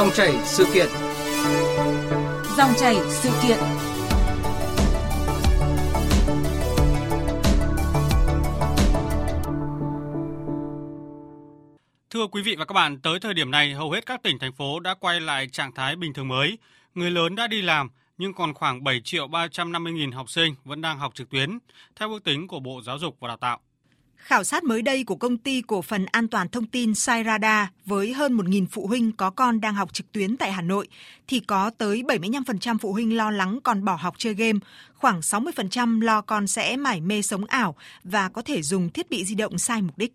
Dòng chảy sự kiện. Dòng chảy sự kiện. Thưa quý vị và các bạn, tới thời điểm này hầu hết các tỉnh thành phố đã quay lại trạng thái bình thường mới. Người lớn đã đi làm nhưng còn khoảng 7 triệu 350 nghìn học sinh vẫn đang học trực tuyến theo ước tính của Bộ Giáo dục và Đào tạo. Khảo sát mới đây của công ty cổ phần an toàn thông tin Sairada với hơn 1.000 phụ huynh có con đang học trực tuyến tại Hà Nội thì có tới 75% phụ huynh lo lắng còn bỏ học chơi game, khoảng 60% lo con sẽ mải mê sống ảo và có thể dùng thiết bị di động sai mục đích.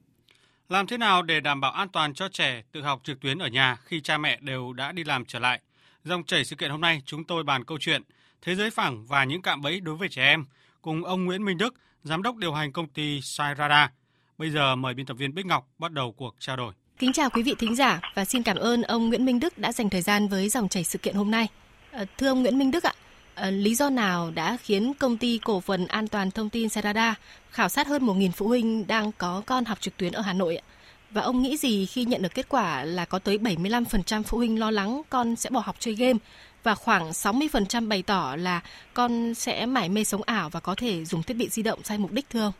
Làm thế nào để đảm bảo an toàn cho trẻ tự học trực tuyến ở nhà khi cha mẹ đều đã đi làm trở lại? Dòng chảy sự kiện hôm nay chúng tôi bàn câu chuyện Thế giới phẳng và những cạm bẫy đối với trẻ em cùng ông Nguyễn Minh Đức, giám đốc điều hành công ty Sairada. Bây giờ mời biên tập viên Bích Ngọc bắt đầu cuộc trao đổi. Kính chào quý vị thính giả và xin cảm ơn ông Nguyễn Minh Đức đã dành thời gian với dòng chảy sự kiện hôm nay. Ờ, thưa ông Nguyễn Minh Đức ạ, à, lý do nào đã khiến công ty cổ phần an toàn thông tin Sairada khảo sát hơn 1.000 phụ huynh đang có con học trực tuyến ở Hà Nội ạ? Và ông nghĩ gì khi nhận được kết quả là có tới 75% phụ huynh lo lắng con sẽ bỏ học chơi game và khoảng 60% bày tỏ là con sẽ mải mê sống ảo và có thể dùng thiết bị di động sai mục đích thưa ông?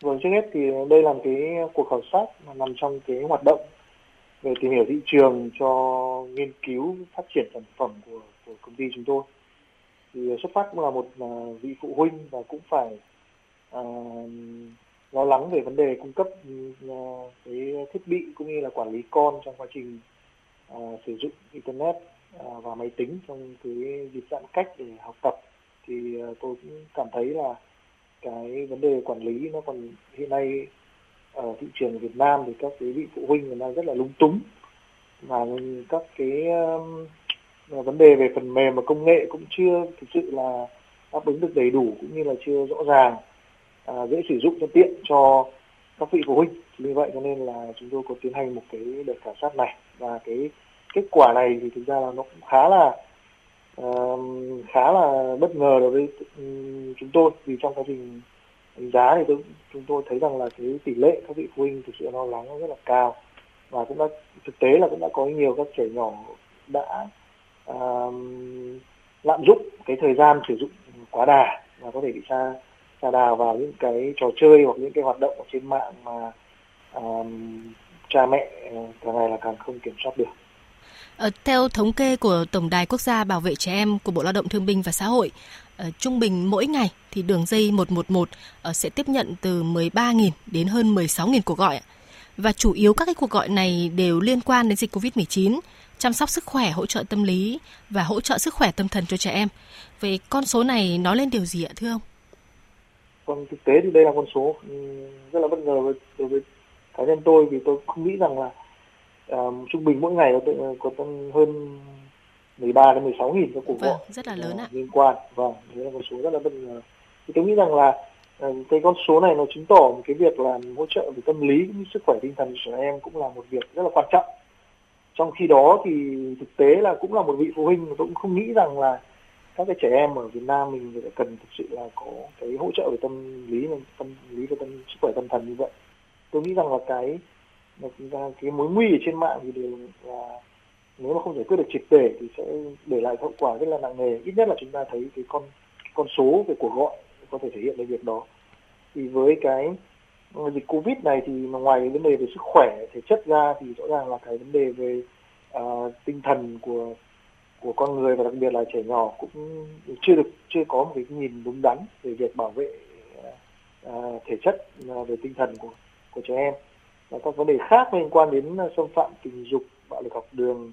Vâng, trước hết thì đây là một cái cuộc khảo sát mà nằm trong cái hoạt động về tìm hiểu thị trường cho nghiên cứu phát triển sản phẩm của, của công ty chúng tôi. Thì xuất phát cũng là một à, vị phụ huynh và cũng phải à, lo lắng về vấn đề cung cấp uh, cái thiết bị cũng như là quản lý con trong quá trình uh, sử dụng internet Ờ, và máy tính trong cái dịp giãn cách để học tập. Thì ờ, tôi cũng cảm thấy là cái vấn đề quản lý nó còn hiện nay ở thị trường Việt Nam thì các cái vị phụ huynh đang rất là lung túng. Và các cái um, vấn đề về phần mềm và công nghệ cũng chưa thực sự là đáp ứng được đầy đủ cũng như là chưa rõ ràng à, dễ sử dụng cho tiện cho các vị phụ huynh. Vì vậy cho nên là chúng tôi có tiến hành một cái đợt khảo sát này và cái kết quả này thì thực ra là nó cũng khá là uh, khá là bất ngờ đối với um, chúng tôi vì trong quá trình đánh giá thì tôi, chúng tôi thấy rằng là cái tỷ lệ các vị phụ huynh thực sự lo lắng rất là cao và cũng đã thực tế là cũng đã có nhiều các trẻ nhỏ đã uh, lạm dụng cái thời gian sử dụng quá đà và có thể bị xa xa đà vào những cái trò chơi hoặc những cái hoạt động ở trên mạng mà um, cha mẹ ờ, càng ngày là càng không kiểm soát được. Ờ, theo thống kê của Tổng đài Quốc gia Bảo vệ trẻ em của Bộ Lao động Thương binh và Xã hội, ờ, trung bình mỗi ngày thì đường dây 111 ờ, sẽ tiếp nhận từ 13.000 đến hơn 16.000 cuộc gọi. Và chủ yếu các cái cuộc gọi này đều liên quan đến dịch COVID-19, chăm sóc sức khỏe, hỗ trợ tâm lý và hỗ trợ sức khỏe tâm thần cho trẻ em. Về con số này nói lên điều gì ạ thưa ông? Còn thực tế thì đây là con số rất là bất ngờ đối với cá nhân tôi vì tôi không nghĩ rằng là trung bình mỗi ngày có, có hơn 13 đến 16 nghìn các cuộc vâng, gọi rất là lớn ạ. liên quan. Vâng đấy là con số rất là bất ngờ. Thì tôi nghĩ rằng là uh, cái con số này nó chứng tỏ một cái việc là hỗ trợ về tâm lý cũng như sức khỏe tinh thần của trẻ em cũng là một việc rất là quan trọng. Trong khi đó thì thực tế là cũng là một vị phụ huynh mà tôi cũng không nghĩ rằng là các cái trẻ em ở Việt Nam mình phải cần thực sự là có cái hỗ trợ về tâm lý tâm lý và tâm sức khỏe tâm thần như vậy. Tôi nghĩ rằng là cái ra cái mối nguy ở trên mạng thì đều là nếu mà không giải quyết được triệt để thì sẽ để lại hậu quả rất là nặng nề. Ít nhất là chúng ta thấy cái con con số về cuộc gọi có thể thể hiện được việc đó. Thì với cái ừ, dịch covid này thì ngoài cái vấn đề về sức khỏe thể chất ra thì rõ ràng là cái vấn đề về uh, tinh thần của của con người và đặc biệt là trẻ nhỏ cũng chưa được chưa có một cái nhìn đúng đắn về việc bảo vệ uh, thể chất uh, về tinh thần của của trẻ em và các vấn đề khác liên quan đến ờ, xâm phạm tình dục bạo lực học đường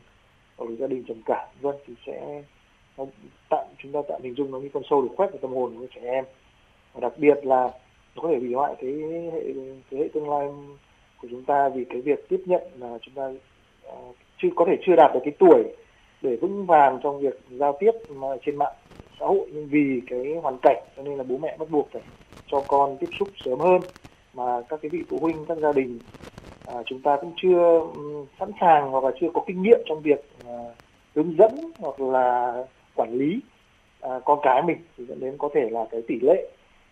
bạo lực gia đình trầm cảm vân thì sẽ tạm chúng ta tạm hình dung nó như con sâu được khoét vào tâm hồn của trẻ em. Và đặc biệt là nó có thể hủy hoại cái hệ cái hệ tương lai của chúng ta vì cái việc tiếp nhận là chúng ta uh, chưa có thể chưa đạt được cái tuổi để vững vàng trong việc giao tiếp mà trên mạng xã hội. Nhưng vì cái hoàn cảnh cho nên là bố mẹ bắt buộc phải cho con tiếp xúc sớm hơn mà các cái vị phụ huynh các gia đình à, chúng ta cũng chưa um, sẵn sàng hoặc là chưa có kinh nghiệm trong việc à, hướng dẫn hoặc là quản lý à, con cái mình thì dẫn đến có thể là cái tỷ lệ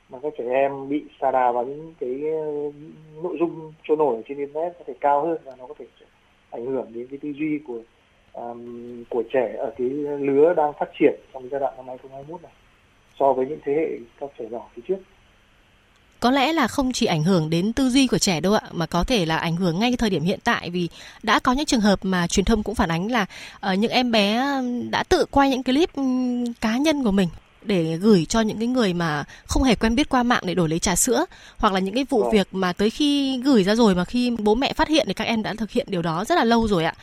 mà các trẻ em bị sa đà vào những cái uh, nội dung trôi nổi trên internet có thể cao hơn và nó có thể ảnh hưởng đến cái tư duy của um, của trẻ ở cái lứa đang phát triển trong giai đoạn năm 2021 này so với những thế hệ các trẻ nhỏ phía trước có lẽ là không chỉ ảnh hưởng đến tư duy của trẻ đâu ạ mà có thể là ảnh hưởng ngay thời điểm hiện tại. Vì đã có những trường hợp mà truyền thông cũng phản ánh là uh, những em bé đã tự quay những clip cá nhân của mình để gửi cho những cái người mà không hề quen biết qua mạng để đổi lấy trà sữa hoặc là những cái vụ Vâng. việc mà tới khi gửi ra rồi mà khi bố mẹ phát hiện thì các em đã thực hiện điều đó rất là lâu rồi ạ.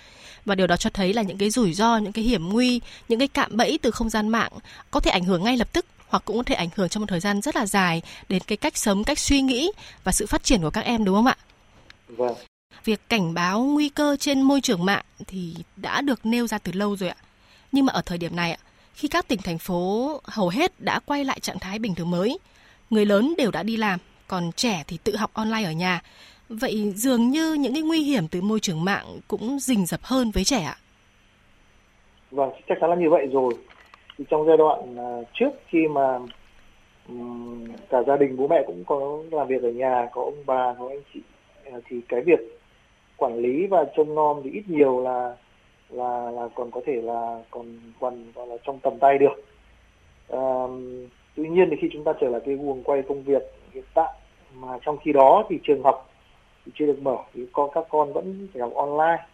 Và điều đó cho thấy là những cái rủi ro những cái hiểm nguy những cái cạm bẫy từ không gian mạng có thể ảnh hưởng ngay lập tức hoặc cũng có thể ảnh hưởng trong một thời gian rất là dài đến cái cách sống cách suy nghĩ và sự phát triển của các em đúng không ạ vâng việc cảnh báo nguy cơ trên môi trường mạng thì đã được nêu ra từ lâu rồi ạ. Nhưng mà ở thời điểm này ạ, khi các tỉnh thành phố hầu hết đã quay lại trạng thái bình thường mới, người lớn đều đã đi làm, còn trẻ thì tự học online ở nhà. Vậy dường như những cái nguy hiểm từ môi trường mạng cũng rình rập hơn với trẻ ạ. Vâng, chắc chắn là như vậy rồi. Thì trong giai đoạn à, trước khi mà cả gia đình bố mẹ cũng có làm việc ở nhà, có ông bà, có anh chị à, thì cái việc quản lý và trông nom thì ít nhiều là là là còn có thể là còn còn gọi là trong tầm tay được. À, tuy nhiên thì khi chúng ta trở lại cái guồng quay công việc hiện tại mà trong khi đó thì trường học thì chưa được mở thì có các con vẫn phải học online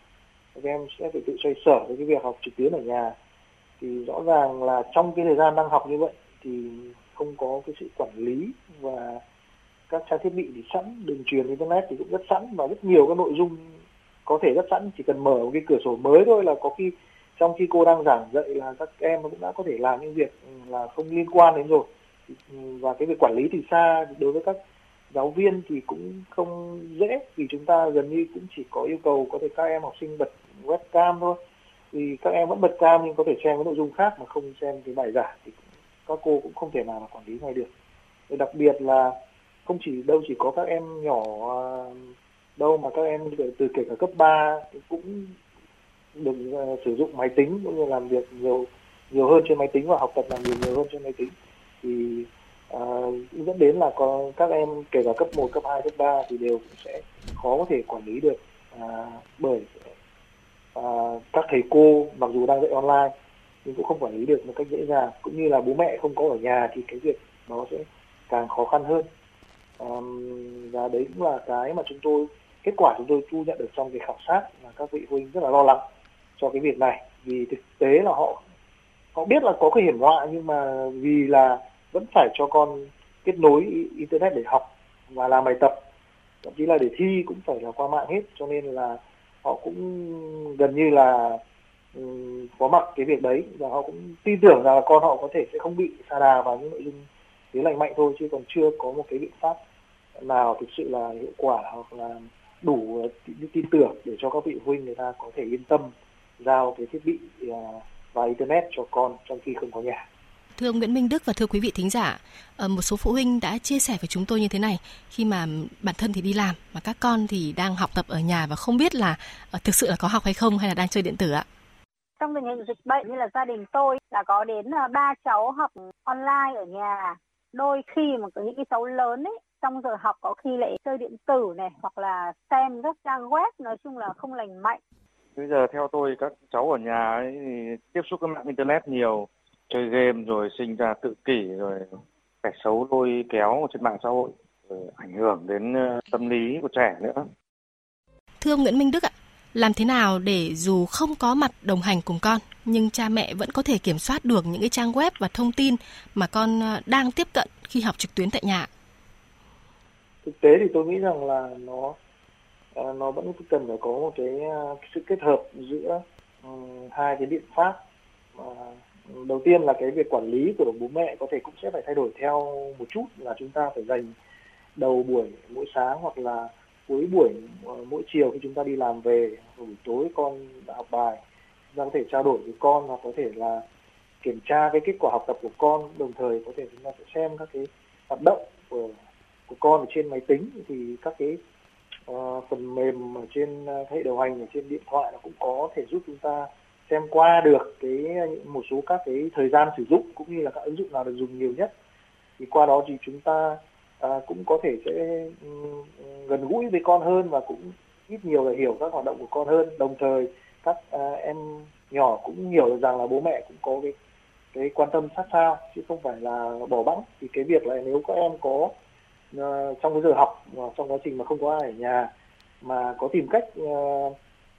các em sẽ phải tự xoay sở với cái việc học trực tuyến ở nhà thì rõ ràng là trong cái thời gian đang học như vậy thì không có cái sự quản lý và các trang thiết bị thì sẵn, đường truyền, internet thì cũng rất sẵn và rất nhiều các nội dung có thể rất sẵn. Chỉ cần mở một cái cửa sổ mới thôi là có khi trong khi cô đang giảng dạy là các em cũng đã có thể làm những việc ừ, là không liên quan đến rồi. Ừ, và cái việc quản lý từ xa, đối với các giáo viên thì cũng không dễ vì chúng ta gần như cũng chỉ có yêu cầu có thể các em học sinh bật webcam thôi thì các em vẫn bật cam nhưng có thể xem cái nội dung khác mà không xem cái bài giảng thì các cô cũng không thể nào mà quản lý ngay được. Và đặc biệt là không chỉ đâu chỉ có các em nhỏ à, đâu mà các em từ, kể cả cấp 3 cũng được à, sử dụng máy tính cũng như làm việc nhiều nhiều hơn trên máy tính và học tập làm việc nhiều hơn trên máy tính. Thì uh, dẫn đến là có các em kể cả cấp 1, cấp 2, cấp 3 thì đều sẽ khó có thể quản lý được uh, bởi à, các thầy cô mặc dù đang dạy online nhưng cũng không quản lý được một cách dễ dàng. Cũng như là bố mẹ không có ở nhà thì cái việc nó sẽ càng khó khăn hơn. À, và đấy cũng là cái mà chúng tôi kết quả chúng tôi thu nhận được trong cái khảo sát là các vị phụ huynh rất là lo lắng cho cái việc này. Vì thực tế là họ họ biết là có cái hiểm họa nhưng mà vì là vẫn phải cho con kết nối internet để học và làm bài tập. Thậm chí là để thi cũng phải là qua mạng hết cho nên là họ cũng gần như là um, có mặt cái việc đấy và họ cũng tin tưởng rằng là con họ có thể sẽ không bị sa đà vào những nội dung thiếu lành mạnh thôi chứ còn chưa có một cái biện pháp nào thực sự là hiệu quả hoặc là đủ tin, tin tưởng để cho các vị huynh người ta có thể yên tâm giao cái thiết bị à, và internet cho con trong khi không có nhà. Thưa ông Nguyễn Minh Đức và thưa quý vị thính giả, ờ, một số phụ huynh đã chia sẻ với chúng tôi như thế này khi mà bản thân thì đi làm mà các con thì đang học tập ở nhà và không biết là uh, thực sự là có học hay không hay là đang chơi điện tử ạ. Trong tình hình dịch bệnh như là gia đình tôi là có đến ba cháu học online ở nhà. Đôi khi mà có những cái cháu lớn ấy trong giờ học có khi lại chơi điện tử này hoặc là xem các trang web nói chung là không lành mạnh. Bây giờ theo tôi các cháu ở nhà ấy thì tiếp xúc với mạng internet nhiều, chơi game rồi sinh ra tự kỷ rồi kẻ xấu lôi kéo trên mạng xã hội rồi ảnh hưởng đến ờ, tâm lý của trẻ nữa. Thưa ông Nguyễn Minh Đức ạ, làm thế nào để dù không có mặt đồng hành cùng con nhưng cha mẹ vẫn có thể kiểm soát được những cái trang web và thông tin mà con ờ, đang tiếp cận khi học trực tuyến tại nhà? Thực tế thì tôi nghĩ rằng là nó à, nó vẫn cần phải có một cái sự kết hợp giữa um, hai cái biện pháp mà đầu tiên là cái việc quản lý của bố mẹ có thể cũng sẽ phải thay đổi theo một chút là chúng ta phải dành đầu buổi mỗi sáng hoặc là cuối buổi ờ, mỗi chiều khi chúng ta đi làm về buổi tối con đã học bài chúng ta có thể trao đổi với con hoặc có thể là kiểm tra cái kết quả học tập của con đồng thời có thể chúng ta sẽ xem các cái hoạt động của của con ở trên máy tính. Thì các cái uh, phần mềm ở trên uh, hệ điều hành ở trên điện thoại nó cũng có thể giúp chúng ta xem qua được cái những số các cái thời gian sử dụng cũng như là các ứng dụng nào được dùng nhiều nhất. Thì qua đó thì chúng ta à, cũng có thể sẽ gần gũi với con hơn và cũng ít nhiều là hiểu các hoạt động của con hơn. Đồng thời các à, em nhỏ cũng hiểu được rằng là bố mẹ cũng có cái cái quan tâm sát sao chứ không phải là bỏ bẵng. Thì cái việc là nếu các em có uh, trong cái giờ học uh, trong quá trình mà không có ai ở nhà mà có tìm cách uh,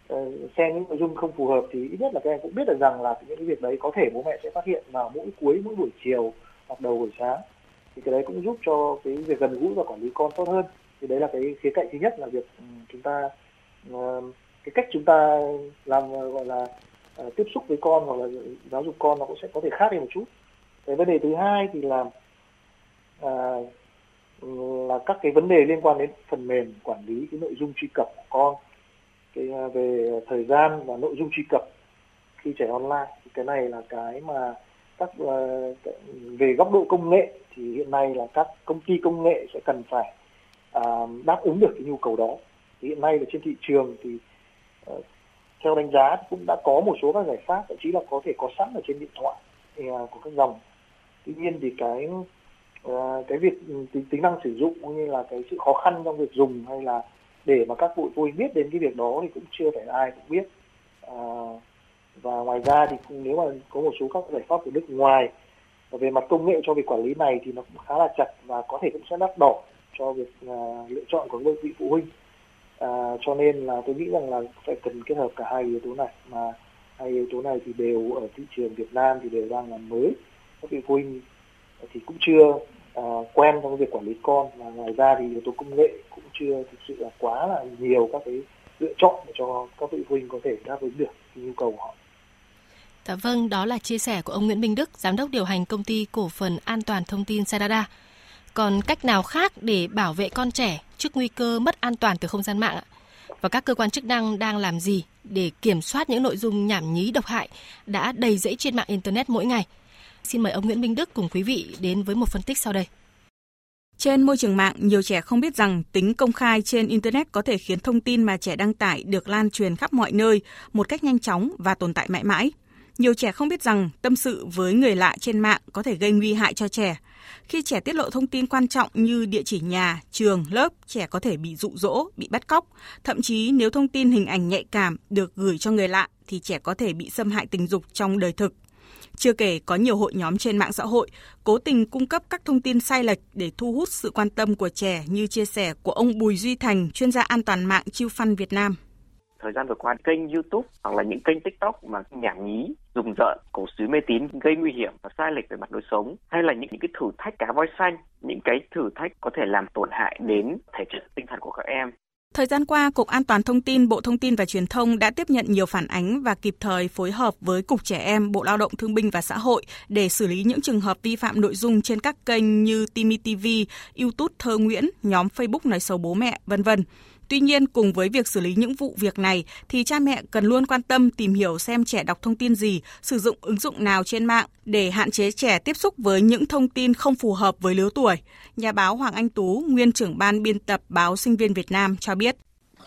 Ờ, xem những nội dung không phù hợp thì ít nhất là các em cũng biết được rằng là những cái việc đấy có thể bố mẹ sẽ phát hiện vào mỗi cuối mỗi buổi chiều hoặc đầu buổi sáng. Thì cái đấy cũng giúp cho cái việc gần gũi và quản lý con tốt hơn. Thì đấy là cái khía cạnh thứ nhất là việc ừ, chúng ta ờ, cái cách chúng ta làm ờ, gọi là tiếp xúc với con hoặc là giáo dục con nó cũng sẽ có thể khác đi một chút. Cái vấn đề thứ hai thì là à, là các cái vấn đề liên quan đến phần mềm quản lý cái nội dung truy cập của con cái à, về thời gian và nội dung truy cập khi trẻ online. Thì cái này là cái mà các à, về góc độ công nghệ thì hiện nay là các công ty công nghệ sẽ cần phải à, đáp ứng được cái nhu cầu đó. Thì hiện nay là trên thị trường thì ờ, theo đánh giá cũng đã có một số các giải pháp thậm chí là có thể có sẵn ở trên điện thoại của các dòng. Tuy nhiên thì cái cái việc ừ, tính, tính năng sử dụng cũng như là cái sự khó khăn trong việc dùng hay là để mà các phụ huynh biết đến cái việc đó thì cũng chưa phải ai cũng biết. À, và ngoài ra thì cũng nếu mà có một số các giải pháp của nước ngoài và về mặt công nghệ cho việc quản lý này thì nó cũng khá là chặt và có thể cũng sẽ đắt đỏ cho việc à, lựa chọn của các vị phụ huynh. À, cho nên là tôi nghĩ rằng là phải cần kết hợp cả hai yếu tố này. Mà hai yếu tố này thì đều ở thị trường Việt Nam thì đều đang là mới. Các vị phụ huynh thì cũng chưa uh, quen trong việc quản lý con và ngoài ra thì yếu tố công nghệ cũng chưa thực sự là quá là nhiều các cái lựa chọn để cho các vị phụ huynh có thể đáp ứng được nhu cầu của họ. Dạ vâng, đó là chia sẻ của ông Nguyễn Minh Đức, giám đốc điều hành công ty cổ phần an toàn thông tin Sarada. Còn cách nào khác để bảo vệ con trẻ trước nguy cơ mất an toàn từ không gian mạng ạ? Và các cơ quan chức năng đang làm gì để kiểm soát những nội dung nhảm nhí độc hại đã đầy rẫy trên mạng Internet mỗi ngày? Xin mời ông Nguyễn Minh Đức cùng quý vị đến với một phân tích sau đây. Trên môi trường mạng, nhiều trẻ không biết rằng tính công khai trên Internet có thể khiến thông tin mà trẻ đăng tải được lan truyền khắp mọi nơi một cách nhanh chóng và tồn tại mãi mãi. Nhiều trẻ không biết rằng tâm sự với người lạ trên mạng có thể gây nguy hại cho trẻ. Khi trẻ tiết lộ thông tin quan trọng như địa chỉ nhà, trường, lớp, trẻ có thể bị dụ dỗ, bị bắt cóc. Thậm chí nếu thông tin hình ảnh nhạy cảm được gửi cho người lạ thì trẻ có thể bị xâm hại tình dục trong đời thực. Chưa kể có nhiều hội nhóm trên mạng xã hội cố tình cung cấp các thông tin sai lệch để thu hút sự quan tâm của trẻ như chia sẻ của ông Bùi Duy Thành, chuyên gia an toàn mạng Chiêu Phân Việt Nam thời gian vừa qua kênh YouTube hoặc là những kênh TikTok mà nhảm nhí, dùng rợn, cổ suý mê tín gây nguy hiểm và sai lệch về mặt lối sống hay là những những cái thử thách cá voi xanh, những cái thử thách có thể làm tổn hại đến thể chất tinh thần của các em. Thời gian qua, Cục An toàn Thông tin, Bộ Thông tin và Truyền thông đã tiếp nhận nhiều phản ánh và kịp thời phối hợp với Cục Trẻ Em, Bộ Lao động Thương binh và Xã hội để xử lý những trường hợp vi phạm nội dung trên các kênh như Timi TV, YouTube Thơ Nguyễn, nhóm Facebook nói xấu bố mẹ, vân vân. Tuy nhiên, cùng với việc xử lý những vụ việc này thì cha mẹ cần luôn quan tâm tìm hiểu xem trẻ đọc thông tin gì, sử dụng ứng dụng nào trên mạng để hạn chế trẻ tiếp xúc với những thông tin không phù hợp với lứa tuổi. Nhà báo Hoàng Anh Tú, nguyên trưởng ban biên tập báo Sinh viên Việt Nam cho biết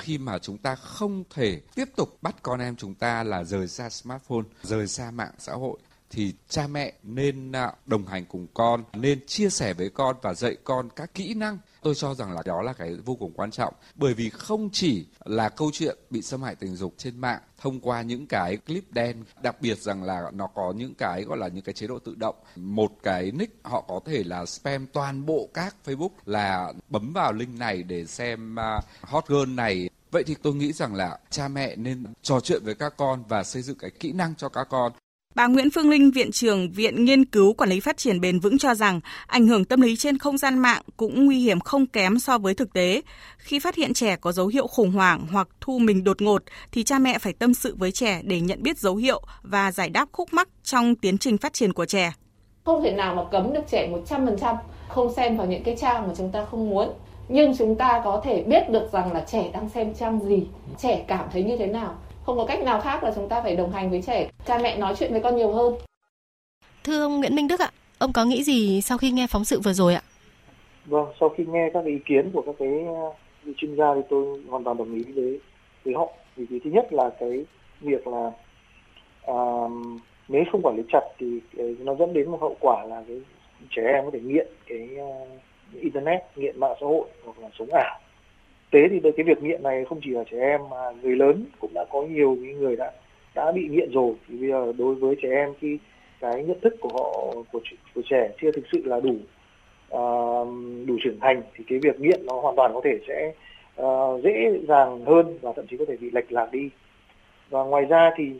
khi mà chúng ta không thể tiếp tục bắt con em chúng ta là rời xa smartphone, rời xa mạng xã hội thì cha mẹ nên à, đồng hành cùng con, nên chia sẻ với con và dạy con các kỹ năng. Tôi cho rằng là đó là cái vô cùng quan trọng bởi vì không chỉ là câu chuyện bị xâm hại tình dục trên mạng thông qua những cái clip đen đặc biệt rằng là nó có những cái gọi là những cái chế độ tự động. Một cái nick họ có thể là spam toàn bộ các facebook là bấm vào link này để xem à, hot girl này. Vậy thì tôi nghĩ rằng là cha mẹ nên trò chuyện với các con và xây dựng cái kỹ năng cho các con. Bà Nguyễn Phương Linh, Viện trưởng Viện Nghiên cứu Quản lý Phát triển Bền vững cho rằng ảnh hưởng tâm lý trên không gian mạng cũng nguy hiểm không kém so với thực tế. Khi phát hiện trẻ có dấu hiệu khủng hoảng hoặc thu mình đột ngột thì cha mẹ phải tâm sự với trẻ để nhận biết dấu hiệu và giải đáp khúc mắc trong tiến trình phát triển của trẻ. Không thể nào mà cấm được trẻ 100% không xem vào những cái trang mà chúng ta không muốn nhưng chúng ta có thể biết được rằng là trẻ đang xem trang gì, trẻ cảm thấy như thế nào không có cách nào khác là chúng ta phải đồng hành với trẻ. Cha mẹ nói chuyện với con nhiều hơn. Thưa ông Nguyễn Minh Đức ạ ông có nghĩ gì sau khi nghe phóng sự vừa rồi ạ? Vâng sau khi nghe các ý kiến của các cái vị chuyên gia thì tôi hoàn toàn đồng ý với với họ. Vì vì thứ nhất là cái việc là à, nếu không quản lý chặt thì nó dẫn đến một hậu quả là cái trẻ em có thể nghiện cái uh, internet nghiện mạng xã hội hoặc là sống ảo tế thì cái việc nghiện này không chỉ là trẻ em mà người lớn cũng đã có nhiều những người đã đã bị nghiện rồi. Thì bây giờ đối với trẻ em khi cái nhận thức của họ của của trẻ chưa thực sự là đủ uh, đủ trưởng thành thì cái việc nghiện nó hoàn toàn có thể sẽ uh, dễ dàng hơn và thậm chí có thể bị lệch lạc đi. Và ngoài ra thì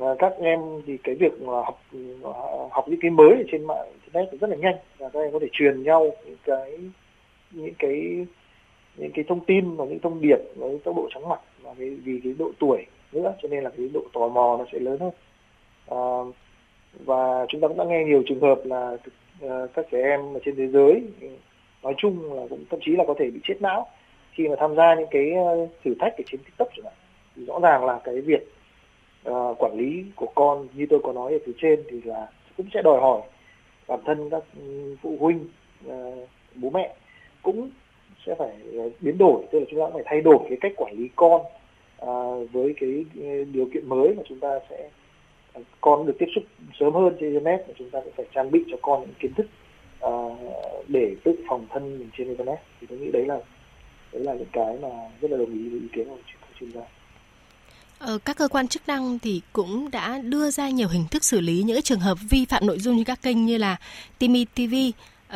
uh, các em thì cái việc học ờ, học những cái mới ở trên mạng internet rất là nhanh và các em có thể truyền nhau những cái những cái những cái thông tin và những thông điệp với tốc độ chóng mặt và cái, vì cái độ tuổi nữa cho nên là cái độ tò mò nó sẽ lớn hơn. À, và chúng ta cũng đã nghe nhiều trường hợp là uh, các trẻ em ở trên thế giới nói chung là cũng thậm chí là có thể bị chết não khi mà tham gia những cái à, thử thách ở trên tiktok chẳng hạn. Thì rõ ràng là cái việc uh, quản lý của con như tôi có nói ở phía trên thì là cũng sẽ đòi hỏi bản thân các ừ, phụ huynh uh, bố mẹ cũng sẽ phải ờ, biến đổi tức là chúng ta phải thay đổi cái cách quản lý con à, với cái ờ, điều kiện mới mà chúng ta sẽ ờ, con được tiếp xúc sớm hơn trên internet và chúng ta cũng phải trang bị cho con những kiến thức à, để tự phòng thân mình trên internet. Thì tôi nghĩ đấy là đấy là những cái mà rất là đồng ý với ý kiến của chuyên gia. Ờ, các cơ quan chức năng thì cũng đã đưa ra nhiều hình thức xử lý những trường hợp vi phạm nội dung như các kênh như là Timi TV,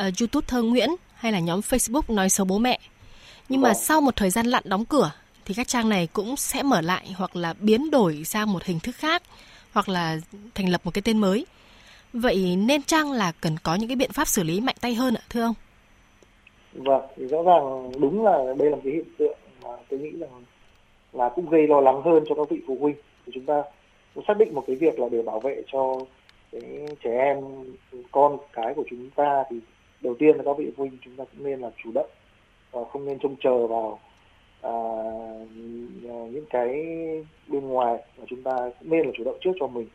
uh, YouTube Thơ Nguyễn hay là nhóm Facebook nói xấu bố mẹ. Nhưng mà sau một thời gian lặn đóng cửa thì các trang này cũng sẽ mở lại hoặc là biến đổi sang một hình thức khác hoặc là thành lập một cái tên mới. Vậy nên chăng là cần có những cái biện pháp xử lý mạnh tay hơn ạ thưa ông? Vâng, thì rõ ràng đúng là đây là một cái hiện tượng mà tôi nghĩ rằng là cũng gây lo lắng hơn cho các vị phụ huynh. Thì chúng ta cũng xác định một cái việc là để bảo vệ cho cái trẻ em con cái của chúng ta thì đầu tiên là các vị phụ huynh chúng ta cũng nên là chủ động và không nên trông chờ vào à, những cái bên ngoài mà chúng ta cũng nên là chủ động trước cho mình.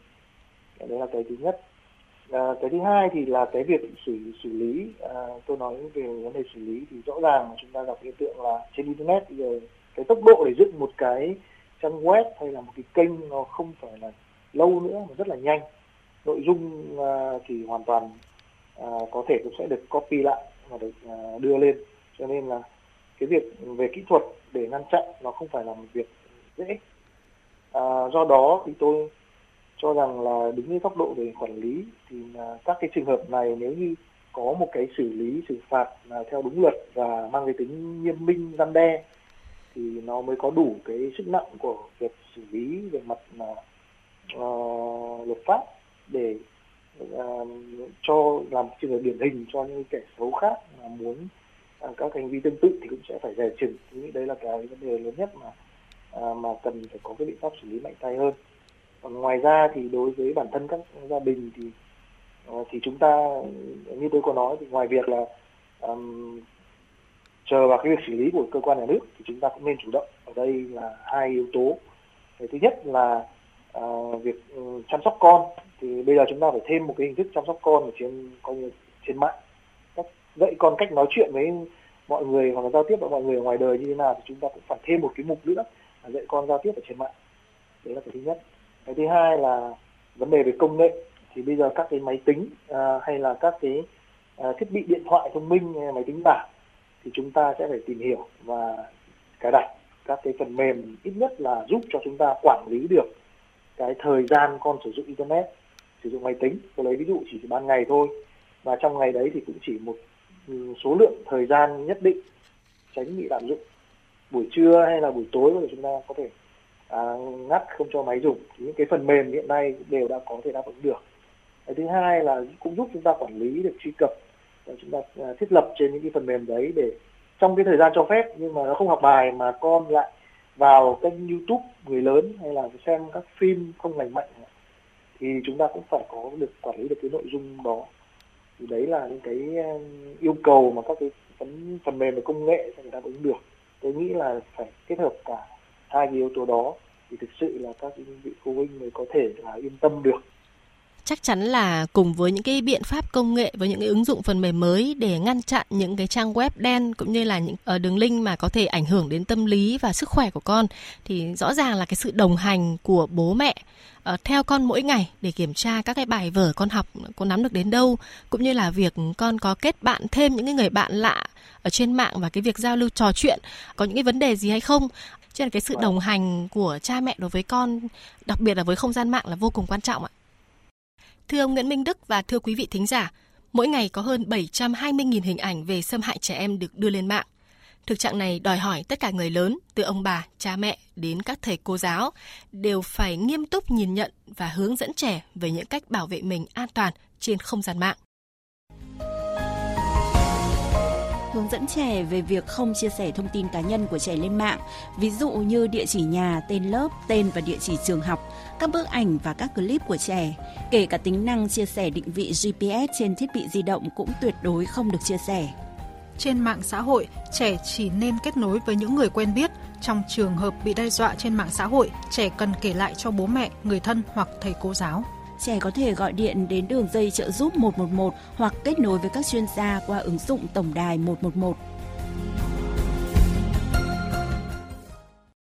Đấy là cái thứ nhất. À, cái thứ hai thì là cái việc xử xử lý à, tôi nói về vấn đề xử lý thì rõ ràng chúng ta gặp hiện tượng là trên internet bây giờ cái tốc độ để dựng một cái trang web hay là một cái kênh nó không phải là lâu nữa mà rất là nhanh. Nội dung uh, thì hoàn toàn à, có thể cũng sẽ được copy lại và được à, đưa lên. Cho nên là cái việc về kỹ thuật để ngăn chặn nó không phải là một việc dễ. À, do đó thì tôi cho rằng là đứng với góc độ về quản lý thì là các cái trường hợp này nếu như có một cái xử lý xử phạt là theo đúng luật và mang cái tính nghiêm minh răn đe thì nó mới có đủ cái sức nặng của việc xử lý về mặt là uh, luật pháp để uh, cho làm trường hợp điển hình cho những kẻ xấu khác mà muốn uh, các hành vi tương tự thì cũng sẽ phải dè chừng. Tôi nghĩ đấy là cái vấn đề lớn nhất mà uh, mà cần phải có cái biện pháp xử lý mạnh tay hơn. Còn ngoài ra thì đối với bản thân các gia đình thì uh, thì chúng ta như tôi có nói thì ngoài việc là um, chờ vào cái việc xử lý của cơ quan nhà nước thì chúng ta cũng nên chủ động. Ở đây là hai yếu tố. Cái thứ nhất là uh, việc ừ, chăm sóc con thì bây giờ chúng ta phải thêm một cái hình thức chăm sóc con ở trên coi như trên mạng. Dạy con cách nói chuyện với mọi người hoặc là giao tiếp với mọi người ở ngoài đời như thế nào thì chúng ta cũng phải thêm một cái mục nữa là dạy con giao tiếp ở trên mạng. Đấy là cái thứ nhất. Cái thứ hai là vấn đề về công nghệ. Thì bây giờ các cái máy tính à, hay là các cái à, thiết bị điện thoại thông minh hay máy tính bảng thì chúng ta sẽ phải tìm hiểu và cài đặt. Các cái phần mềm ít nhất là giúp cho chúng ta quản lý được cái thời gian con sử dụng internet sử dụng máy tính tôi lấy ví dụ chỉ ban ngày thôi. Và trong ngày đấy thì cũng chỉ một ừ, số lượng thời gian nhất định tránh bị lạm dụng. Buổi trưa hay là buổi tối thì chúng ta có thể à, ngắt không cho máy dùng. Thì những cái phần mềm hiện nay đều đã có thể đáp ứng được. Cái thứ hai là cũng giúp chúng ta quản lý được truy cập. Và chúng ta à, thiết lập trên những cái phần mềm đấy để trong cái thời gian cho phép nhưng mà nó không học bài mà con lại vào kênh YouTube người lớn hay là xem các phim không lành mạnh thì chúng ta cũng phải có được quản lý được cái nội dung đó. Thì đấy là những cái yêu cầu mà các cái phần, phần mềm và công nghệ sẽ đáp ứng được. Tôi nghĩ là phải kết hợp cả hai cái yếu tố đó thì thực sự là các vị phụ huynh mới có thể là yên tâm được chắc chắn là cùng với những cái biện pháp công nghệ với những cái ứng dụng phần mềm mới để ngăn chặn những cái trang web đen cũng như là những ờ, đường link mà có thể ảnh hưởng đến tâm lý và sức khỏe của con. Thì rõ ràng là cái sự đồng hành của bố mẹ uh, theo con mỗi ngày để kiểm tra các cái bài vở con học có nắm được đến đâu cũng như là việc con có kết bạn thêm những cái người bạn lạ ở trên mạng và cái việc giao lưu trò chuyện có những cái vấn đề gì hay không. Cho nên cái sự đồng hành của cha mẹ đối với con, đặc biệt là với không gian mạng là vô cùng quan trọng ạ. Thưa ông Nguyễn Minh Đức và thưa quý vị thính giả, mỗi ngày có hơn 720.000 hình ảnh về xâm hại trẻ em được đưa lên mạng. Thực trạng này đòi hỏi tất cả người lớn, từ ông bà, cha mẹ đến các thầy cô giáo, đều phải nghiêm túc nhìn nhận và hướng dẫn trẻ về những cách bảo vệ mình an toàn trên không gian mạng. Hướng dẫn trẻ về việc không chia sẻ thông tin cá nhân của trẻ lên mạng, ví dụ như địa chỉ nhà, tên lớp, tên và địa chỉ trường học, các bức ảnh và các clip của trẻ. Kể cả tính năng chia sẻ định vị GPS trên thiết bị di động cũng tuyệt đối không được chia sẻ. Trên mạng xã hội, trẻ chỉ nên kết nối với những người quen biết. Trong trường hợp bị đe dọa trên mạng xã hội, trẻ cần kể lại cho bố mẹ, người thân hoặc thầy cô giáo trẻ có thể gọi điện đến đường dây trợ giúp 111 hoặc kết nối với các chuyên gia qua ứng dụng tổng đài 111.